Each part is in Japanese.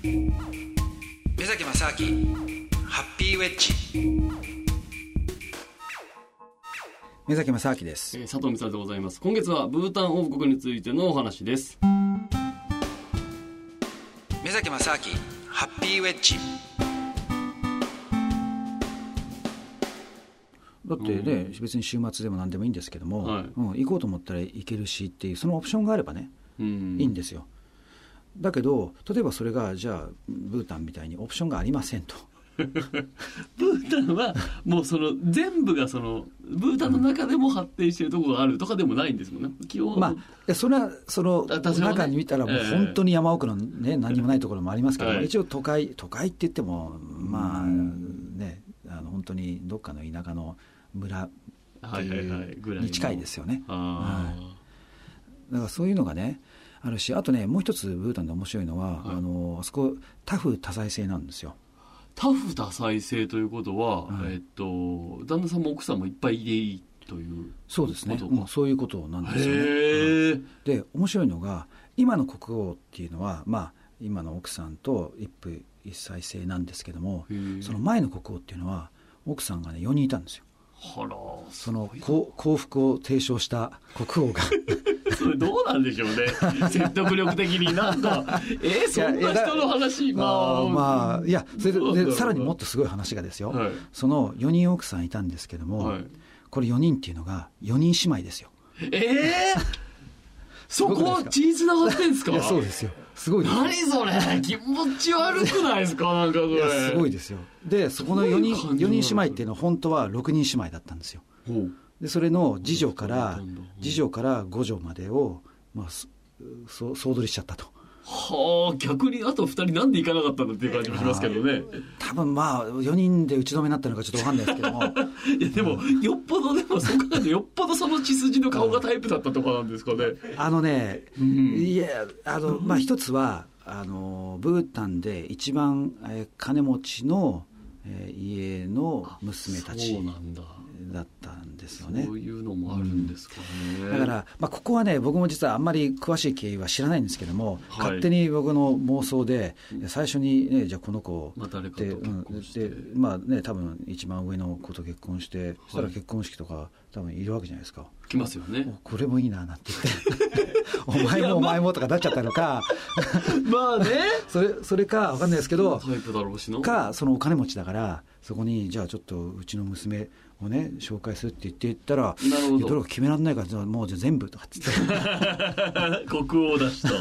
目崎正明ハッピーウェッジ目崎正明です、えー佐藤美沙でございます。今月はブータン王国についてのお話です。目崎正明ハッピーウェッジだってね、別に週末でも何でもいいんですけども、はいうん、行こうと思ったら行けるしっていうそのオプションがあればね、うん。いいんですよだけど例えばそれがじゃあブータンみたいにオプションがありませんと。ブータンは、もうその、全部がその、ブータンの中でも発展してるところがあるとかでもないんですもんね。基本。まあ、でそれはその中に見たら、もうええ。本当に山奥の、ね、何もないところもありますけど、はい。一応都会、都会って言っても、まあね、あの本当にどっかの田舎の村ってはいうに近いですよね。あだからそういうのがね、あるし、あとね、もう一つブータンで面白いのは、はいあのあそこ、タフ多彩性なんですよ。タフ多彩性ということは、はいえっと、旦那さんも奥さんもいっぱいいでいいという。そうですね、もうそういうことなんですよね。へえ。で面白いのが今の国王っていうのは、まあ、今の奥さんと一夫一妻制なんですけどもその前の国王っていうのは奥さんがね4人いたんですよその幸幸福を提唱した国王が。それどうなんでしょうね。説得力的になんか、えー、そんな人の話、まあ、まあいやそれででさらにもっとすごい話がですよ、はい。その4人奥さんいたんですけども、はい。これ4人っていうのが4人姉妹ですよ。ええ そこは血つながってんすか？そうですよすごい何それ。気持ち悪くないですか？なんかそれ。すごいですよ。でそこの4人どういう感情4人姉妹っていうのは本当は6人姉妹だったんですよ。でそれの次女から次女から五女までを、まあ、総取りしちゃったとはあ、逆にあと二人なんで行かなかったんだっていう感じもしますけどね。多分まあ4人で打ち止めになったのかちょっと分かんないですけども いや、でも、よっぽど、でも、そう考えると、よっぽどその血筋の顔がタイプだったとかなんですかね。あのね、んいやあのまあ一つはあのブータンで一番、えー金持ちの、えー家の娘たちだ。だったんですよね。そういうのもあるんですかね。だから、まあ、ここはね、僕も実はあんまり詳しい経緯は知らないんですけども、はい。勝手に僕の妄想で、最初にね、じゃあこの子まあ誰かとで結婚して。うんでまあね、多分一番上の子と結婚して、そしたら結婚式とか、多分いるわけじゃないですか。来ますよね。おこれもいいな、なんて言って、お前もお前もとかなっちゃったのか、まあね。それそれかわかんないですけど。か、そのお金持ちだから、そこに、じゃあちょっとうちの娘をね、紹介するって言って言ったら、なるほどれか決められないから、じゃあもうじゃあ全部とかって言って。国王だしと。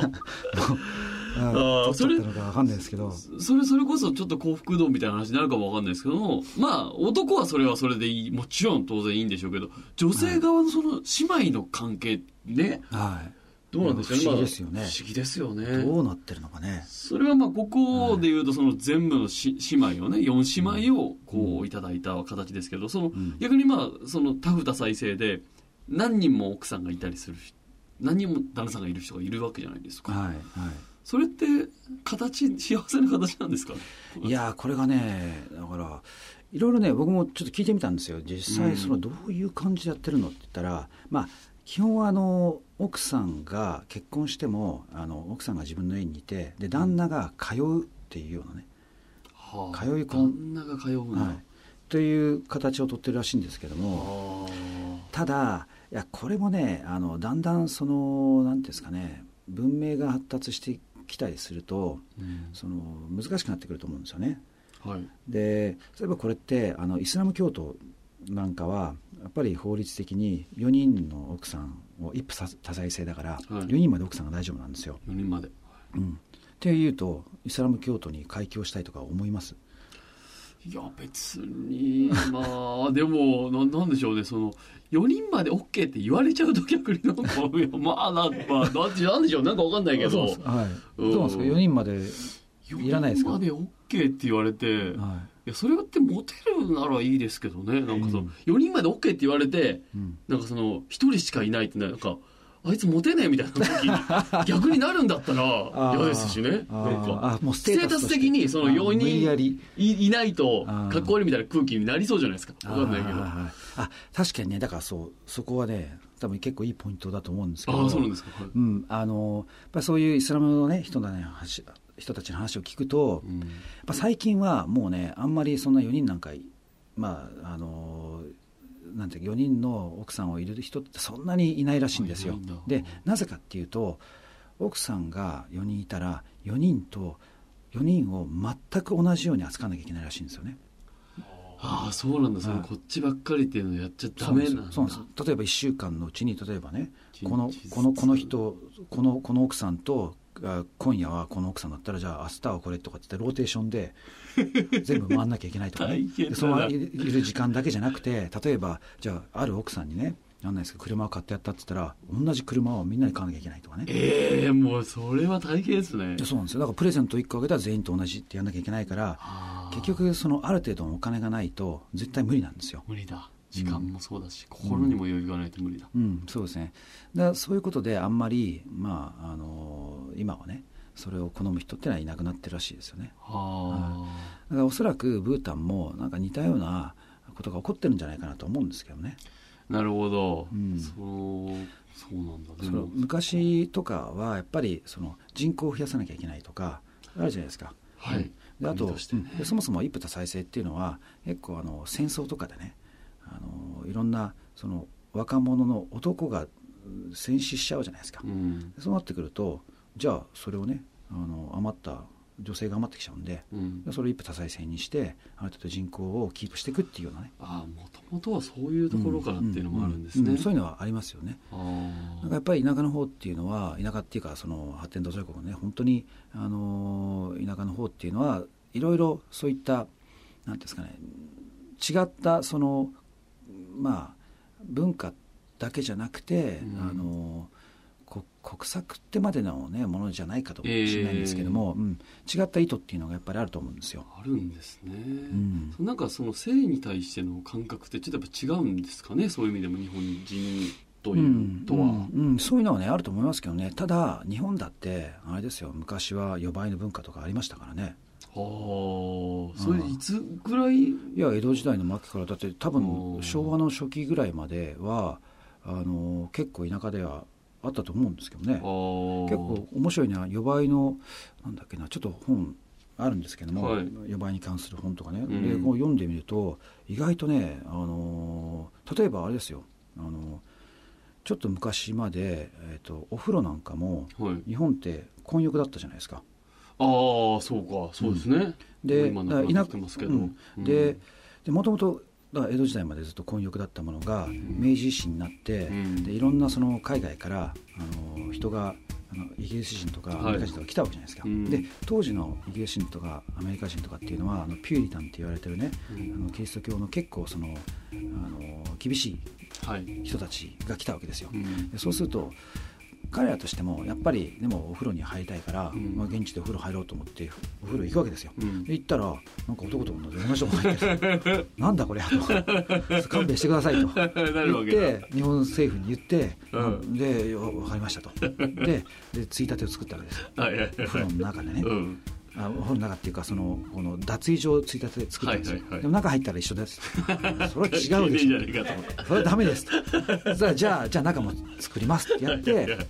ああー取っちゃったのかわかんないですけど。それ、それこそちょっと幸福度みたいな話になるかもわかんないですけども、まあ、男はそれはそれでいい。もちろん当然いいんでしょうけど、女性側のその姉妹の関係ね、はい。どうなんでしょうね。不思議ですよねまあ不思議ですよね。どうなってるのかね。それはまあ、ここで言うと、その全部のし姉妹をね、4姉妹をこういただいた形ですけど、その逆にまあ、そのタフ多再生で、何人も奥さんがいたりするし、何人も旦那さんがいる人がいるわけじゃないですか。はい。はそれって、形、幸せな形なんですかい。いやー、これがね、だから、いろいろね、僕もちょっと聞いてみたんですよ。実際、その、どういう感じでやってるのって言ったら、まあ、基本はあの、奥さんが結婚しても、あの、奥さんが自分の家にいて、で、旦那が通うっていうようなね、はあ通い込ん旦那が通うんだ。はい。という形をとってるらしいんですけども、あただ、いや、これもね、あの、だんだんその、なんていうんですかね、文明が発達してきたりすると、ーうんその、難しくなってくると思うんですよね。はい。で、例えばこれって、あの、イスラム教徒なんかは、やっぱり法律的に4人の奥さんを一夫多妻制だから、はい4人まで奥さんが大丈夫なんですよ。4人まで。うん。っていうと、イスラム教徒に開教したいとか思います？いや、別に、まあ、でも、ななんでしょうね、その、4人まで OK って言われちゃうと逆になんか、まあ、なんまあ、なんなんでしょう、なんかわかんないけど、はい。うん。どうなんですか ?4 人までいらないですか4人まで OK って言われて、はい。や、それってモテるならいいですけどね。なんかその、うん4人まで OK って言われて、うん。なんかその、1人しかいないってねなんか、あいつモテねえみたいな時に 逆になるんだったら嫌ですしね。なんかあもうスステータス的にそのあ4無理やり。人いいないとかっこ悪いみたいな空気になりそうじゃないですか。わかんないけど。あ確かにね、だからそう、そこはね、多分結構いいポイントだと思うんですけど、ああ、そうなんですか。はい。うん、あのやっぱりそういうイスラムの、ね、人の、ね、話人たちの話を聞くと、うん。最近はもうねあんまりそんな4人なんかまああのなんていうか4人の奥さんをいる人ってそんなにいないらしいんですよ。でなぜかっていうと奥さんが4人いたら4人と4人を全く同じように扱わなきゃいけないらしいんですよね。ああそうなんだ。そのはいこっちばっかりっていうのやっちゃダメなんだ。そうなんです。例えば1週間のうちに例えばねこのこのこの人このこの奥さんとあ今夜はこの奥さんだったらじゃあ明日はこれとかって言ってローテーションで 全部回んなきゃいけないとかね。そのいいる時間だけじゃなくて例えばじゃあある奥さんにねなんないですけど車を買ってやったって言ったら同じ車をみんなで買わなきゃいけないとかね。ええもうそれは大変ですね。でそうなんですよ。だからプレゼント1個あげたら全員と同じってやんなきゃいけないから結局そのある程度のお金がないと絶対無理なんですよ。無理だ時間もそうだし、心にも余裕がないと無理だ、うん、そうですね。だそういうことであんまり、まあ、あの今はねそれを好む人ってのはいなくなってるらしいですよね。はだからおそらくブータンもなんか似たようなことが起こってるんじゃないかなと思うんですけどね。あなるほど、うん。そうそうなんだ。でそのも昔とかはやっぱりその人口を増やさなきゃいけないとかあるじゃないですか、はい。うん。であとね。そもそも一夫多妻制っていうのは結構あの戦争とかでねあのいろんなその若者の男がうん戦死しちゃうじゃないですか、うん。そうなってくるとじゃあそれをねあの余った女性が余ってきちゃうんでうん。それを一夫多妻制にしてある程度人口をキープしていくっていうようなね。ああもともとはそういうところからっていうのもあるんですね、ううそういうのはありますよね。あ。なんかやっぱり田舎の方っていうのは田舎っていうかその発展途上国のね本当にあの田舎の方っていうのはいろいろそういったなんていうんですかね違ったそのまあ文化だけじゃなくて、うん。あのこ国策ってまでの、ね、ものじゃないかともしれないんですけども、うん、違った意図っていうのがやっぱりあると思うんですよ。あるんですね、ん。なんかその性に対しての感覚ってちょっとやっぱ違うんですかね？そういう意味でも日本人というとは、うん。うん。うん。そういうのはねあると思いますけどね。ただ日本だってあれですよ。昔は予売の文化とかありましたからねはあ。それいつぐらい？いや江戸時代の末期からだって多お分ー昭和の初期ぐらいまではあの結構田舎ではあったと思うんですけどね。結構面白いのは予売のなんだっけなちょっと本あるんですけども、はい。予売に関する本とかね、ん。でこう読んでみると意外とね、あの例えばあれですよ、あのちょっと昔まで、えー、とお風呂なんかもはい。日本って混浴だったじゃないですか。ああそうかそうですね、で今なくなってますけど、うん。でもともと江戸時代までずっと混浴だったものが明治維新になって、うん。でいろんなその海外からあの人があのイギリス人とかはい。アメリカ人とか来たわけじゃないですか、うん。で当時のイギリス人とかアメリカ人とかっていうのはあのピューリタンって言われてるね、うん。あのキリスト教の結構そのあの厳しいはい、人たちが来たわけですよ、うん。でそうすると彼らとしてもやっぱりでもお風呂に入りたいから、うん。まあ、現地でお風呂入ろうと思ってお風呂行くわけですよ、うん。で行ったらなんか男と女で同じとこ入ってる。なんだこれと勘弁してくださいと。言って日本政府に言って、うん。で分かりましたと。ででついたてを作ったわけですよ。お風呂の中でね、うんあお風呂の中っていうかそのこの脱衣所をついたてで作ったんですよ、はいはいはい。でも中入ったら一緒です。それは違うでしょ。それはダメですとじゃあじゃあじゃあ中も作りますってやってだか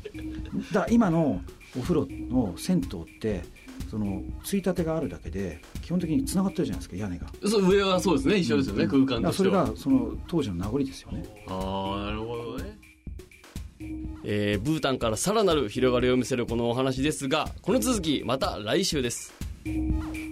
ら今のお風呂の銭湯ってそのついたてがあるだけで基本的に繋がってるじゃないですか屋根がそう上はそうですね一緒ですよね、空間だからそれとしてはがその当時の名残ですよねああなるほどねえーブータンからさらなる広がりを見せるこのお話ですがこの続きまた来週です Música